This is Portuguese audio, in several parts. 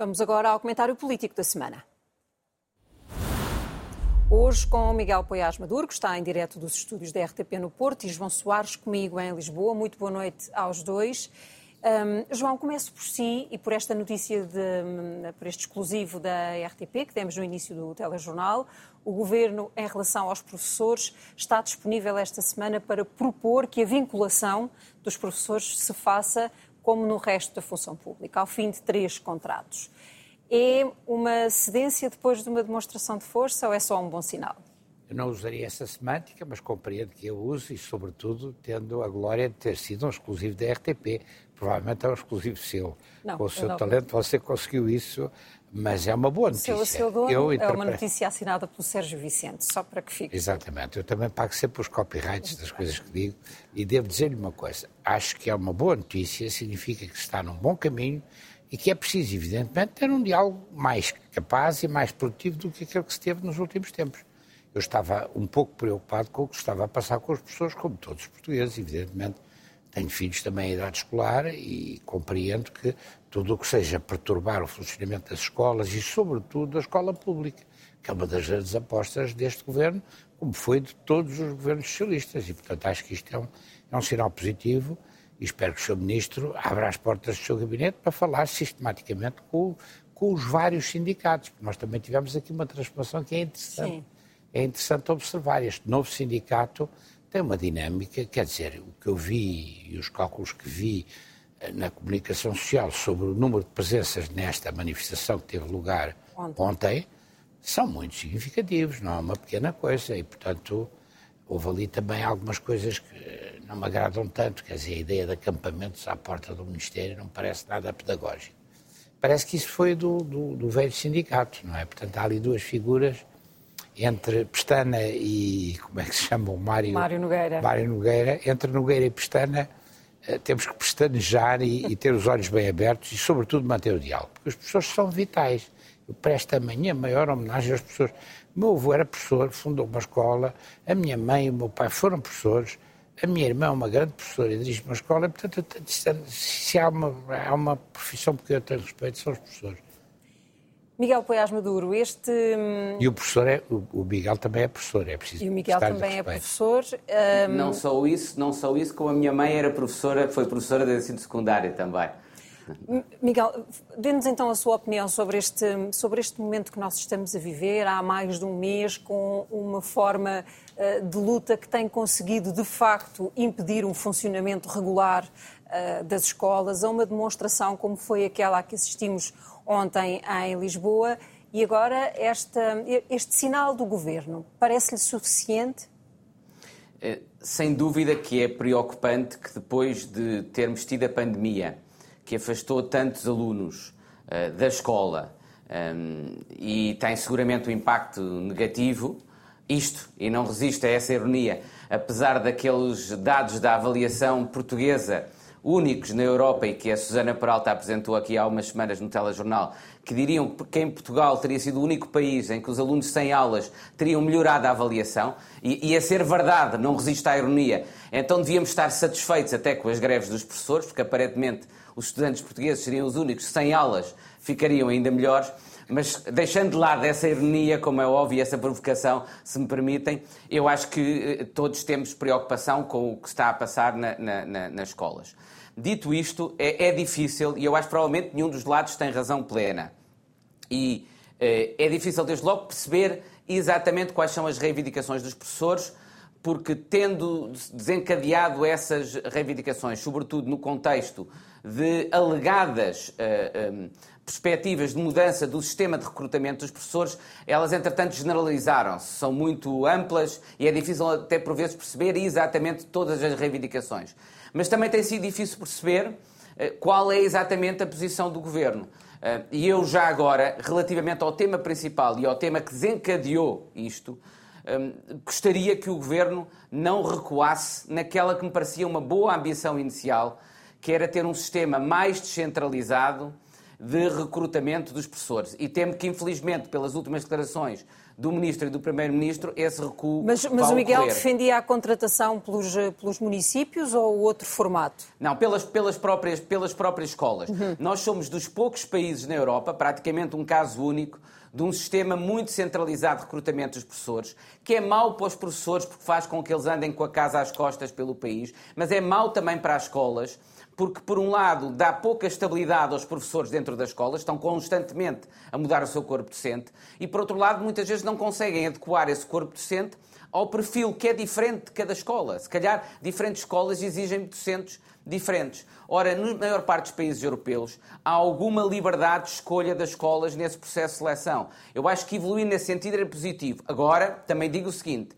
Vamos agora ao comentário político da semana. Hoje com Miguel Poiás Maduro, que está em direto dos estúdios da RTP no Porto, e João Soares comigo em Lisboa. Muito boa noite aos dois. Um, João, começo por si e por esta notícia, de, por este exclusivo da RTP, que demos no início do telejornal. O Governo, em relação aos professores, está disponível esta semana para propor que a vinculação dos professores se faça como no resto da função pública, ao fim de três contratos é uma cedência depois de uma demonstração de força ou é só um bom sinal? Eu não usaria essa semântica, mas compreendo que eu use e, sobretudo, tendo a glória de ter sido um exclusivo da RTP. Provavelmente é um exclusivo seu. Não, Com o seu talento você conseguiu isso, mas é uma boa notícia. O seu dono eu é uma notícia assinada pelo Sérgio Vicente, só para que fique. Exatamente. Eu também pago sempre os copyrights das coisas que digo e devo dizer-lhe uma coisa. Acho que é uma boa notícia, significa que está num bom caminho e que é preciso, evidentemente, ter um diálogo mais capaz e mais produtivo do que aquele que se teve nos últimos tempos. Eu estava um pouco preocupado com o que estava a passar com as pessoas, como todos os portugueses, evidentemente. Tenho filhos também em idade escolar e compreendo que tudo o que seja perturbar o funcionamento das escolas e, sobretudo, da escola pública, que é uma das grandes apostas deste governo, como foi de todos os governos socialistas. E, portanto, acho que isto é um, é um sinal positivo e espero que o Sr. Ministro abra as portas do seu gabinete para falar sistematicamente com, com os vários sindicatos, porque nós também tivemos aqui uma transformação que é interessante. Sim. É interessante observar. Este novo sindicato tem uma dinâmica, quer dizer, o que eu vi e os cálculos que vi eh, na comunicação social sobre o número de presenças nesta manifestação que teve lugar ontem, ontem são muito significativos, não é uma pequena coisa, e portanto houve ali também algumas coisas que não me agradam tanto, quer dizer, a ideia de acampamentos à porta do Ministério não parece nada pedagógico. Parece que isso foi do, do, do velho sindicato, não é? Portanto, há ali duas figuras entre Pestana e, como é que se chama, o Mário... Mário Nogueira. Mário Nogueira. Entre Nogueira e Pestana eh, temos que pestanejar e, e, ter os olhos bem abertos e, sobretudo, manter o diálogo, porque as pessoas são vitais. Eu presto amanhã maior homenagem às pessoas. O meu avô era professor, fundou uma escola, a minha mãe e o meu pai foram professores, a minha irmã é uma grande professora e dirige uma escola, e, portanto, se há uma, há uma profissão porque eu tenho respeito, são os professores. Miguel Poiás Maduro, este... Hum, e o professor é, o, o Miguel também é professor, é preciso E o Miguel também é professor. Um... Não só isso, não só isso, como a minha mãe era professora, foi professora de ensino secundário também. Miguel, dê-nos então a sua opinião sobre este, sobre este momento que nós estamos a viver há mais de um mês, com uma forma uh, de luta que tem conseguido, de facto, impedir um funcionamento regular uh, das escolas, a uma demonstração como foi aquela a que assistimos ontem em Lisboa. E agora, este sinal do governo parece-lhe suficiente? Eh, sem dúvida que é preocupante que depois de termos tido a pandemia, que afastou tantos alunos uh, da escola um, ehm, e tem seguramente um impacto negativo. Isto, e não resiste a essa ironia, apesar daqueles dados da avaliação portuguesa únicos na Europa e que a Susana Peralta apresentou aqui há umas semanas no telejornal, que diriam que em Portugal teria sido o único país em que os alunos sem aulas teriam melhorado a avaliação, e, e a ser verdade, não resiste à ironia, então devíamos estar satisfeitos até com as greves dos professores, porque aparentemente os estudantes portugueses seriam os únicos sem aulas, ficariam ainda melhores. Mas deixando de lado essa ironia, como é óbvio, essa provocação, se me permitem, eu acho que eh, todos temos preocupação com o que está a passar na, na, na, nas escolas. Dito isto, é, é, difícil, e eu acho que provavelmente nenhum dos lados tem razão plena. E é, é difícil, desde logo, perceber exatamente quais são as reivindicações dos professores, porque tendo desencadeado essas reivindicações, sobretudo no contexto de alegadas eh, um, perspectivas de mudança do sistema de recrutamento dos professores, elas entretanto generalizaram-se, são muito amplas e é difícil até por vezes perceber exatamente todas as reivindicações. Mas também tem sido difícil perceber uh, qual é exatamente a posição do governo. Uh, e eu já agora, relativamente ao tema principal e ao tema que desencadeou isto, um, gostaria que o governo não recuasse naquela que me parecia uma boa ambição inicial, que era ter um sistema mais descentralizado de recrutamento dos professores. E temo que, infelizmente, pelas últimas declarações do Ministro e do Primeiro-Ministro, esse recuo. Mas, mas o Miguel ocorrer. defendia a contratação pelos, pelos municípios ou outro formato? Não, pelas, pelas, próprias, pelas próprias escolas. Uhum. Nós somos dos poucos países na Europa, praticamente um caso único, de um sistema muito centralizado de recrutamento dos professores, que é mau para os professores porque faz com que eles andem com a casa às costas pelo país, mas é mau também para as escolas porque, por um lado, dá pouca estabilidade aos professores dentro das escolas, estão constantemente a mudar o seu corpo docente, e, por outro lado, muitas vezes não conseguem adequar esse corpo docente ao perfil que é diferente de cada escola. Se calhar, diferentes escolas exigem docentes diferentes. Ora, na maior parte dos países europeus, há alguma liberdade de escolha das escolas nesse processo de seleção. Eu acho que evoluir nesse sentido era positivo. Agora, também digo o seguinte: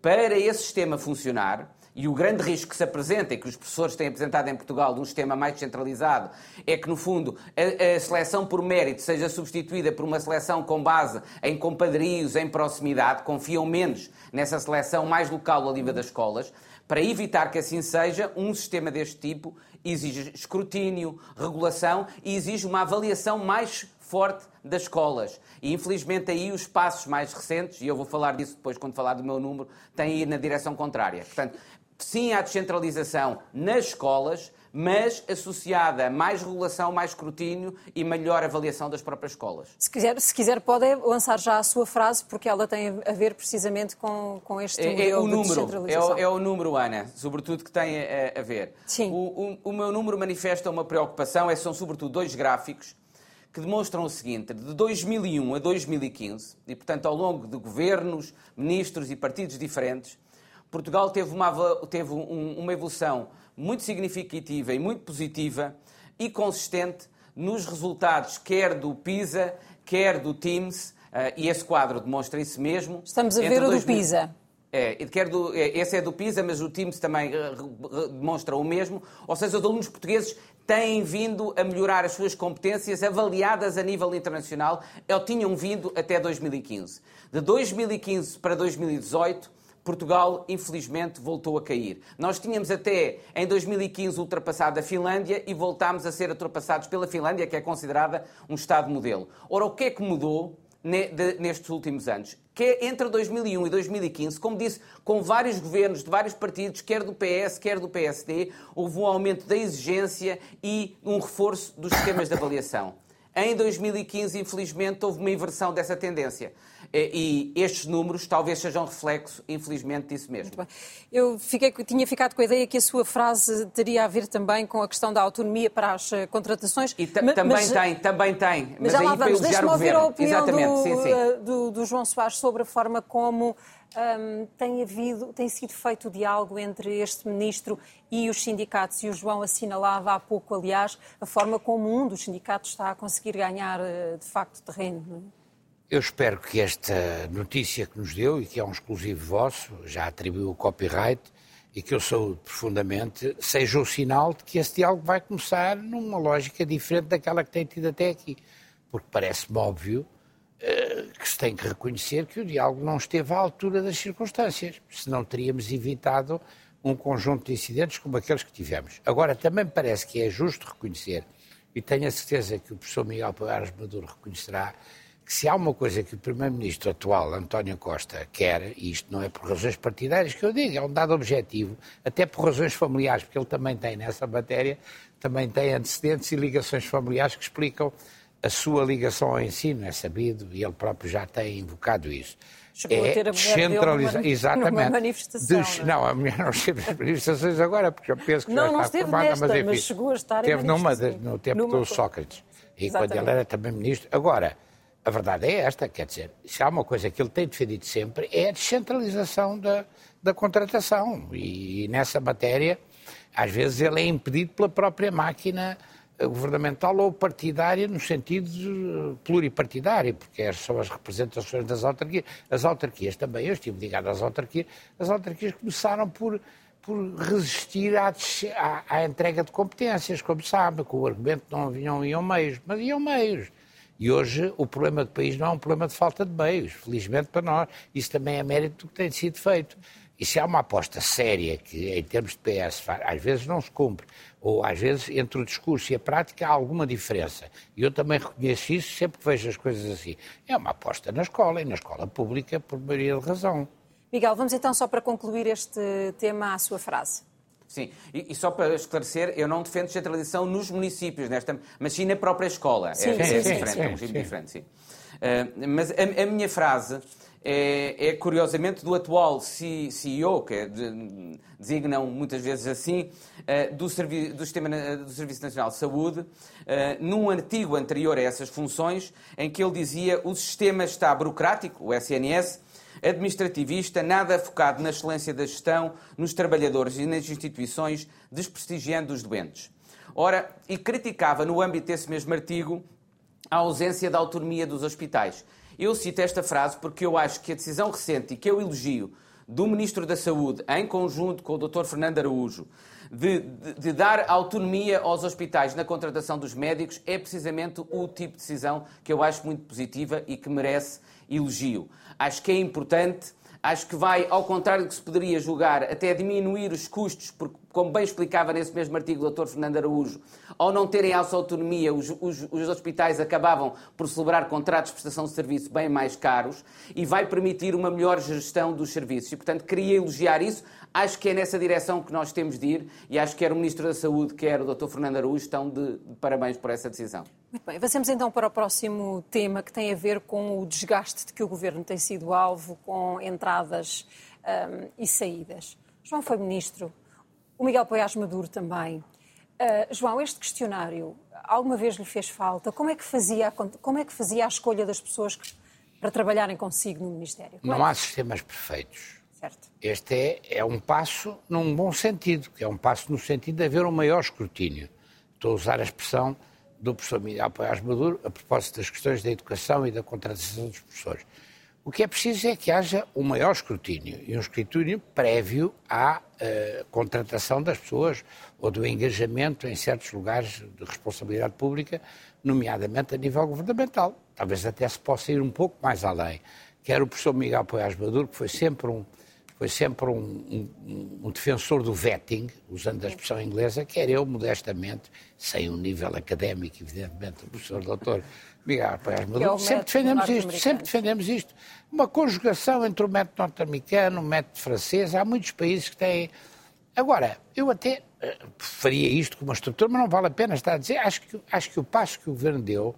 para esse sistema funcionar, e o grande risco que se apresenta e que os professores têm apresentado em Portugal de um sistema mais centralizado é que, no fundo, a, a, seleção por mérito seja substituída por uma seleção com base em compadrios, em proximidade, confiam menos nessa seleção mais local ao nível das escolas. Para evitar que assim seja, um sistema deste tipo exige escrutínio, regulação e exige uma avaliação mais forte das escolas. E infelizmente aí os passos mais recentes, e eu vou falar disso depois quando falar do meu número, têm ido na direção contrária. Portanto, sim à descentralização nas escolas, mas associada a mais regulação, mais escrutínio e melhor avaliação das próprias escolas. Se quiser, se quiser pode lançar já a sua frase, porque ela tem a ver precisamente com, com este é, é o número, é o, é o, número, Ana, sobretudo que tem a, a ver. Sim. O, o, o, meu número manifesta uma preocupação, é, são sobretudo dois gráficos que demonstram o seguinte, de 2001 a 2015, e portanto ao longo de governos, ministros e partidos diferentes, Portugal teve uma, teve um, uma evolução muito significativa e muito positiva e consistente nos resultados, quer do PISA, quer do TIMS, uh, e esse quadro demonstra isso mesmo. Estamos a ver o 2000... do PISA. É, quer do, é, esse é do PISA, mas o TIMS também uh, demonstra o mesmo. Ou seja, os alunos portugueses têm vindo a melhorar as suas competências avaliadas a nível internacional, ou tinham vindo até 2015. De 2015 para 2018, Portugal, infelizmente, voltou a cair. Nós tínhamos até em 2015 ultrapassado a Finlândia e voltámos a ser ultrapassados pela Finlândia, que é considerada um Estado modelo. Ora, o que é que mudou nestes últimos anos? Que é entre 2001 e 2015, como disse, com vários governos de vários partidos, quer do PS, quer do PSD, houve um aumento da exigência e um reforço dos sistemas de avaliação. Em 2015, infelizmente, houve uma inversão dessa tendência. E estes números talvez sejam reflexo, infelizmente, disso mesmo. Eu fiquei, tinha ficado com a ideia que a sua frase teria a ver também com a questão da autonomia para as eh, contratações. E mas, também tem, também tem. Mas, mas aí para elogiar o governo. a opinião do, sim, sim. Eh, do, do João Soares sobre a forma como um, tem, havido, tem sido feito o diálogo entre este ministro e os sindicatos, e o João assinalava há pouco, aliás, a forma como um dos sindicatos está a conseguir ganhar, eh, de facto, terreno. Eu espero que esta notícia que nos deu, e que é um exclusivo vosso, já atribuiu o copyright, e que eu sou profundamente, seja o sinal de que esse diálogo vai começar numa lógica diferente daquela que tem tido até aqui. Porque parece-me óbvio uh, que se tem que reconhecer que o diálogo não esteve à altura das circunstâncias, senão teríamos evitado um conjunto de incidentes como aqueles que tivemos. Agora, também parece que é justo reconhecer, e tenho a certeza que o professor Miguel Pagares Maduro reconhecerá, que se há uma coisa que o Primeiro-Ministro atual, António Costa, quer, e isto não é por razões partidárias que eu digo, é um dado objetivo, até por razões familiares, porque ele também tem nessa matéria, também tem antecedentes e ligações familiares que explicam a sua ligação ao ensino, é sabido, e ele próprio já tem invocado isso. Chegou é a ter a descentralizar, exatamente. Numa manifestação. Des... Não, é? não, a mulher não esteve nas manifestações agora, porque eu penso que não, já não está formada, nesta, mas enfim. Mas chegou a estar teve numa, no tempo numa... do Sócrates, e exatamente. quando ele era também ministro. Agora, a verdade é esta, quer dizer, se há uma coisa que ele tem defendido sempre é a descentralização da, da contratação. E, e nessa matéria, às vezes, ele é impedido pela própria máquina governamental ou partidária no sentido pluripartidário, porque são as representações das autarquias. As autarquias também, eu estive ligado às autarquias, as autarquias começaram por, por resistir à, à, à entrega de competências, como sabe, com o argumento que não haviam iam meios, mas iam meios. E hoje o problema do país não é um problema de falta de meios, felizmente para nós. Isso também é mérito do que tem sido feito. E se há uma aposta séria que, em termos de PS, às vezes não se cumpre, ou às vezes entre o discurso e a prática há alguma diferença. E eu também reconheço isso sempre que vejo as coisas assim. É uma aposta na escola e na escola pública por maioria de razão. Miguel, vamos então só para concluir este tema à sua frase. Sim, e, e, só para esclarecer, eu não defendo descentralização nos municípios, nesta, mas sim na própria escola. Sim, é, sim, é sim, diferente, sim, é um regime diferente, sim. Uh, mas a, a, minha frase é, é, curiosamente do atual CEO, que é, de, designam muitas vezes assim, uh, do, servi do, Sistema, do Serviço Nacional de Saúde, uh, num artigo anterior a essas funções, em que ele dizia o sistema está burocrático, o SNS, administrativista, nada focado na excelência da gestão, nos trabalhadores e nas instituições, desprestigiando os doentes. Ora, e criticava no âmbito desse mesmo artigo a ausência da autonomia dos hospitais. Eu cito esta frase porque eu acho que a decisão recente e que eu elogio do Ministro da Saúde, em conjunto com o Dr. Fernando Araújo, de, de, de, dar autonomia aos hospitais na contratação dos médicos, é precisamente o tipo de decisão que eu acho muito positiva e que merece elogio. Acho que é importante, acho que vai, ao contrário do que se poderia julgar, até diminuir os custos, porque, como bem explicava nesse mesmo artigo o Dr. Fernando Araújo, ao não terem essa autonomia, os, os, os, hospitais acabavam por celebrar contratos de prestação de serviço bem mais caros e vai permitir uma melhor gestão dos serviços. E, portanto, queria elogiar isso. Acho que é nessa direção que nós temos de ir e acho que quer o Ministro da Saúde, quer o Dr. Fernando Araújo estão de, de parabéns por essa decisão. Muito bem, avancemos então para o próximo tema que tem a ver com o desgaste de que o Governo tem sido alvo com entradas um, e saídas. João foi Ministro, o Miguel Poiás Maduro também. Uh, João, este questionário alguma vez lhe fez falta? Como é que fazia, como é que fazia a escolha das pessoas que, para trabalharem consigo no Ministério? Como não é? há sistemas perfeitos. Certo. Este é, é um passo num bom sentido, que é um passo no sentido de haver um maior escrutínio. Estou a usar a expressão do professor Miguel Paiás Maduro a propósito das questões da educação e da contratação dos professores. O que é preciso é que haja um maior escrutínio e um escrutínio prévio à uh, contratação das pessoas ou do engajamento em certos lugares de responsabilidade pública, nomeadamente a nível governamental. Talvez até se possa ir um pouco mais além. Quer o professor Miguel Poiás Maduro, que foi sempre um, foi sempre um, um, um, defensor do vetting, usando a expressão inglesa, quer eu, modestamente, sem um nível académico, evidentemente, o professor doutor Miguel Maduro, é sempre defendemos isto, sempre defendemos isto. Uma conjugação entre o método norte-americano, o método francês, há muitos países que têm... Agora, eu até uh, faria isto com uma estrutura, mas não vale a pena estar a dizer, acho que, acho que o passo que o Governo deu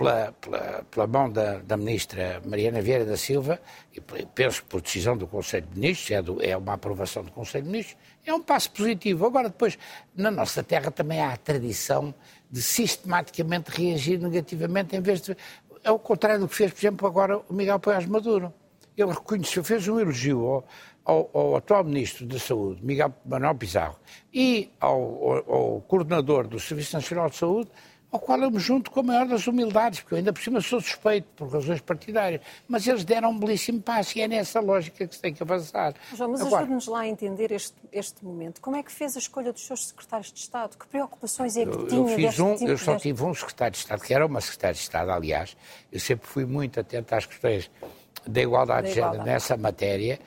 pela, pela, pela mão da, da, ministra Mariana Vieira da Silva, e penso por decisão do Conselho de Ministros, é, do, é, uma aprovação do Conselho de Ministros, é um passo positivo. Agora, depois, na nossa terra também há a tradição de sistematicamente reagir negativamente, em vez de. É o contrário do que fez, por exemplo, agora o Miguel Paiás Maduro. Ele reconheceu, fez um elogio ao, ao, ao, atual Ministro da Saúde, Miguel Manuel Pizarro, e ao, ao, ao coordenador do Serviço Nacional de Saúde, ao qual eu me junto com a maior das humildades, porque eu ainda por cima sou suspeito por razões partidárias, mas eles deram um belíssimo passo e é nessa lógica que se tem que avançar. João, mas ajude-nos lá a entender este, este momento. Como é que fez a escolha dos seus secretários de Estado? Que preocupações é que eu, tinha? Eu, fiz um, tipo eu só tive um secretário de Estado, que era uma secretária de Estado, aliás. Eu sempre fui muito atento às questões da igualdade de género nessa matéria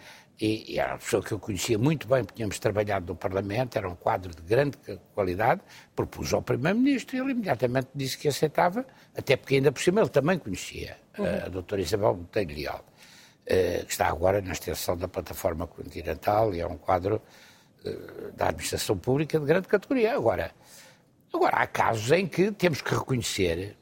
e, e, era uma pessoa que eu conhecia muito bem, tínhamos trabalhado no Parlamento, era um quadro de grande qualidade, propus ao Primeiro-Ministro e ele imediatamente disse que aceitava, até porque ainda por cima ele também conhecia uhum. a doutora Isabel Botelho Leal, uh, que está agora na extensão da plataforma continental e é um quadro uh, da administração pública de grande categoria. Agora, agora, há casos em que temos que reconhecer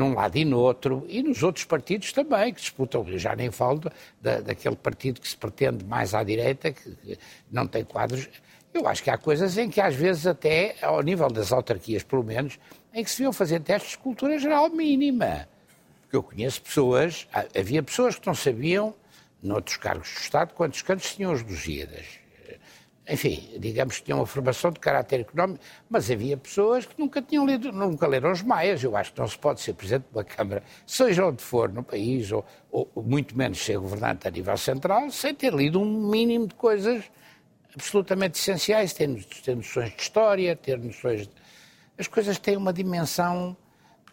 num lado e no outro, e nos outros partidos também, que disputam, eu já nem falo da, daquele partido que se pretende mais à direita, que não tem quadros. Eu acho que há coisas em que às vezes até, ao nível das autarquias pelo menos, em que se deviam fazer testes de cultura geral mínima. Porque eu conheço pessoas, havia pessoas que não sabiam, noutros cargos do Estado, quantos cantos tinham os Lusíadas enfim, digamos que tinham uma formação de caráter económico, mas havia pessoas que nunca tinham lido, nunca leram os Maias. Eu acho que não se pode ser presidente de uma Câmara, seja onde for no país, ou, ou muito menos ser governante a nível central, sem ter lido um mínimo de coisas absolutamente essenciais, ter, ter noções de história, ter noções de... As coisas têm uma dimensão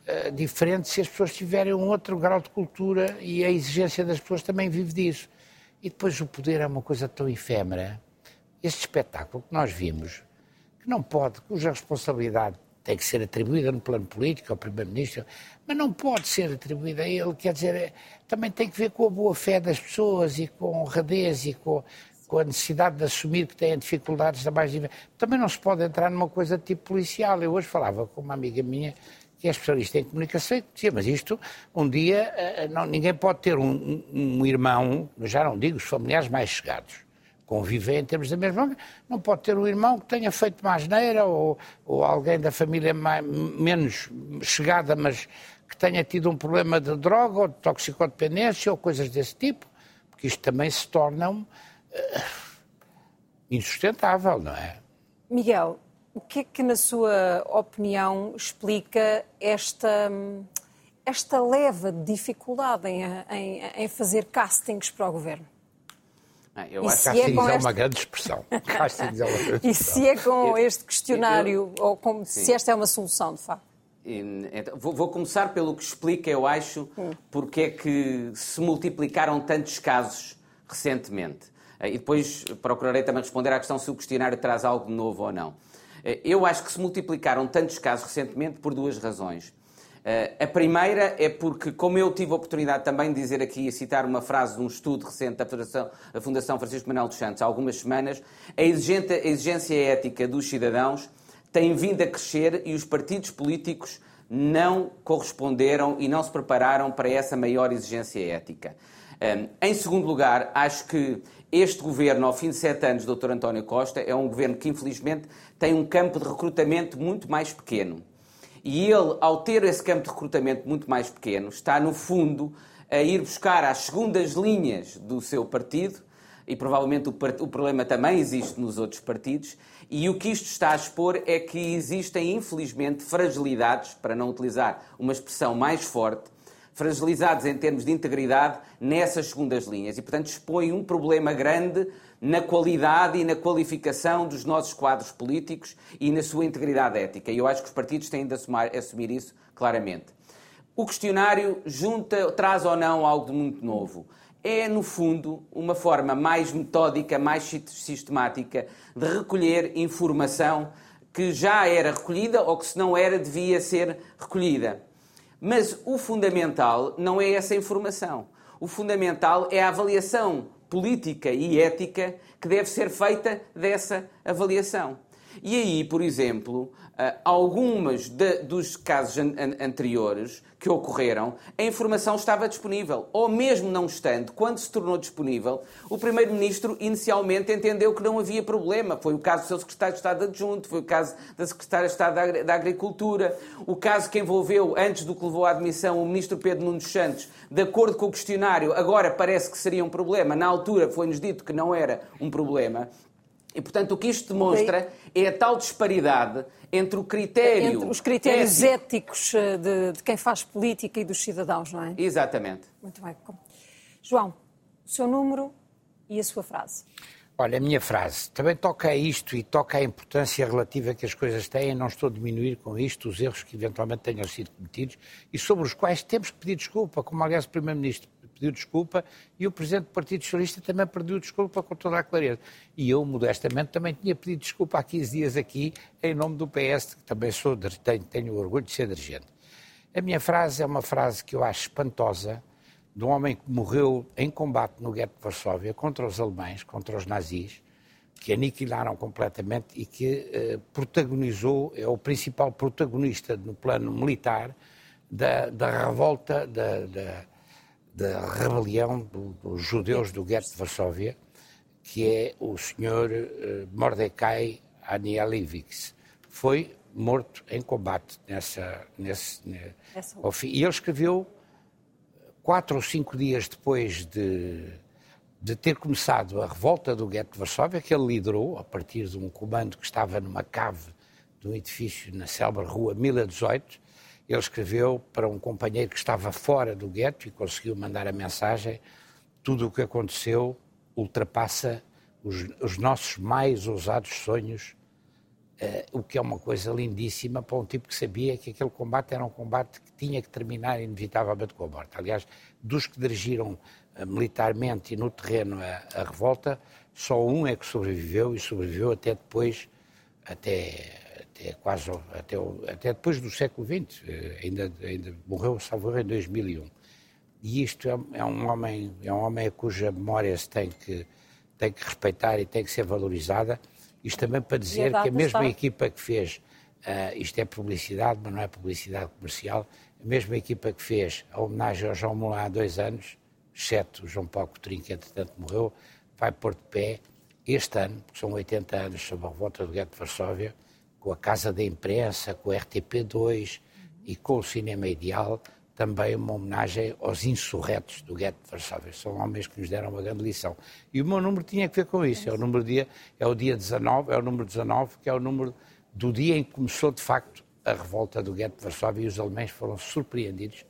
uh, diferente se as pessoas tiverem um outro grau de cultura e a exigência das pessoas também vive disso. E depois o poder é uma coisa tão efêmera. Este espetáculo que nós vimos, que não pode, cuja responsabilidade tem que ser atribuída no plano político ao Primeiro-Ministro, mas não pode ser atribuída a ele, quer dizer, também tem que ver com a boa-fé das pessoas e com a honradez e com, com a necessidade de assumir que têm dificuldades da mais Também não se pode entrar numa coisa tipo policial. Eu hoje falava com uma amiga minha que é especialista em comunicação e dizia, mas isto, um dia, eh, não, ninguém pode ter um, um irmão, já não digo os familiares mais chegados, convivem em termos da mesma. Não pode ter um irmão que tenha feito uma asneira ou, ou alguém da família mais, menos chegada, mas que tenha tido um problema de droga ou de toxicodependência ou coisas desse tipo, porque isto também se torna uh, insustentável, não é? Miguel, o que é que, na sua opinião, explica esta, esta leva de dificuldade em, em, em fazer castings para o governo? Ah, eu e acho que é, é uma grande expressão. é uma grande expressão. E se é com este questionário, eu, ou com, se esta é uma solução, de facto? Então, vou, vou, começar pelo que explica, eu acho, hum. porque é que se multiplicaram tantos casos recentemente. Eh, e depois procurarei também responder à questão se o questionário traz algo novo ou não. Eh, eu acho que se multiplicaram tantos casos recentemente por duas razões. Uh, a primeira é porque, como eu tive a oportunidade também de dizer aqui, e citar uma frase de um estudo recente da Fundação, da Fundação Francisco Manuel dos Santos há algumas semanas, a exigência, a exigência ética dos cidadãos tem vindo a crescer e os partidos políticos não corresponderam e não se prepararam para essa maior exigência ética. Um, ehm, em segundo lugar, acho que este governo, ao fim de sete anos, Dr. António Costa, é um governo que, infelizmente, tem um campo de recrutamento muito mais pequeno. E ele, ao ter esse campo de recrutamento muito mais pequeno, está, no fundo, a ir buscar às segundas linhas do seu partido, e provavelmente o, o, problema também existe nos outros partidos, e o que isto está a expor é que existem, infelizmente, fragilidades, para não utilizar uma expressão mais forte, fragilizados em termos de integridade nessas segundas linhas. E, portanto, expõe um problema grande na qualidade e na qualificação dos nossos quadros políticos e na sua integridade ética. E eu acho que os partidos têm de assumir, assumir isso claramente. O questionário junta, traz ou não algo de muito novo. É, no fundo, uma forma mais metódica, mais sistemática de recolher informação que já era recolhida ou que, se não era, devia ser recolhida. Mas o fundamental não é essa informação. O fundamental é a avaliação política e ética que deve ser feita dessa avaliação. E aí, por exemplo, ah, algumas de, dos casos an anteriores que ocorreram, a informação estava disponível. Ou mesmo não estando, quando se tornou disponível, o Primeiro-Ministro inicialmente entendeu que não havia problema. Foi o caso do seu Secretário de Estado adjunto, foi o caso da Secretária de Estado da, da Agricultura, o caso que envolveu, antes do que levou à admissão, o Ministro Pedro Nunes Santos, de acordo com o questionário, agora parece que seria um problema. Na altura foi-nos dito que não era um problema. E, portanto, o que isto demonstra é a tal disparidade entre o critério. Entre os critérios ético. éticos eh, de, de, quem faz política e dos cidadãos, não é? Exatamente. Muito bem. João, o seu número e a sua frase. Olha, a minha frase também toca a isto e toca a importância relativa que as coisas têm. Não estou a diminuir com isto os erros que eventualmente tenham sido cometidos e sobre os quais temos que pedir desculpa, como aliás o Primeiro-Ministro pediu desculpa e o Presidente do Partido Socialista também pediu desculpa com toda a clareza. E eu, modestamente, também tinha pedido desculpa há 15 dias aqui, em nome do PS, que também sou, tenho, tenho orgulho de ser dirigente. A minha frase é uma frase que eu acho espantosa, de um homem que morreu em combate no gueto de Varsóvia contra os alemães, contra os nazis, que aniquilaram completamente e que eh, protagonizou, é o principal protagonista no plano militar da, da revolta, da, da da rebelião do, dos judeus do gueto de Varsóvia, que é o senhor uh, Mordecai Anielewicz. Foi morto em combate nessa, nesse, e ele escreveu quatro ou cinco dias depois de, de ter começado a revolta do gueto de Varsóvia, que ele liderou a partir de um comando que estava numa cave de um edifício na célebre rua 1018, ele escreveu para um companheiro que estava fora do gueto e conseguiu mandar a mensagem: tudo o que aconteceu ultrapassa os, os nossos mais ousados sonhos, uh, o que é uma coisa lindíssima para um tipo que sabia que aquele combate era um combate que tinha que terminar inevitavelmente com a morte. Aliás, dos que dirigiram militarmente e no terreno a, a, revolta, só um é que sobreviveu e sobreviveu até depois, até, até quase até, até depois do século XX, ainda, ainda morreu, salvo em 2001. E isto é, é, um homem é um homem cuja memória se tem que tem que respeitar e tem que ser valorizada. Isto também para dizer a que a mesma está... equipa que fez, uh, isto é publicidade, mas não é publicidade comercial, a mesma equipa que fez a homenagem ao João Moulin há dois anos, exceto o João Paulo Coutinho, que entretanto morreu, vai pôr de pé este ano, que são 80 anos sobre a revolta do gueto de Varsóvia, com a Casa da Imprensa, com o RTP2 e com o Cinema Ideal, também uma homenagem aos insurretos do gueto de Varsóvia. São homens que nos deram uma grande lição. E o meu número tinha que ver com isso. É o número dia, é o dia 19, é o número 19, que é o número do dia em que começou de facto a revolta do gueto de Varsóvia e os alemães foram surpreendidos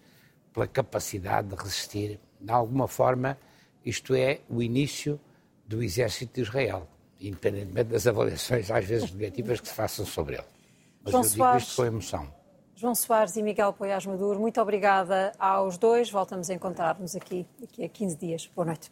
pela capacidade de resistir. De alguma forma, isto é o início do exército de Israel, independentemente das avaliações às vezes negativas que se façam sobre ele. Mas João eu digo Soares... isto com emoção. João Soares e Miguel Poiás Maduro, muito obrigada aos dois. Voltamos a encontrar-nos aqui daqui a 15 dias. Boa noite.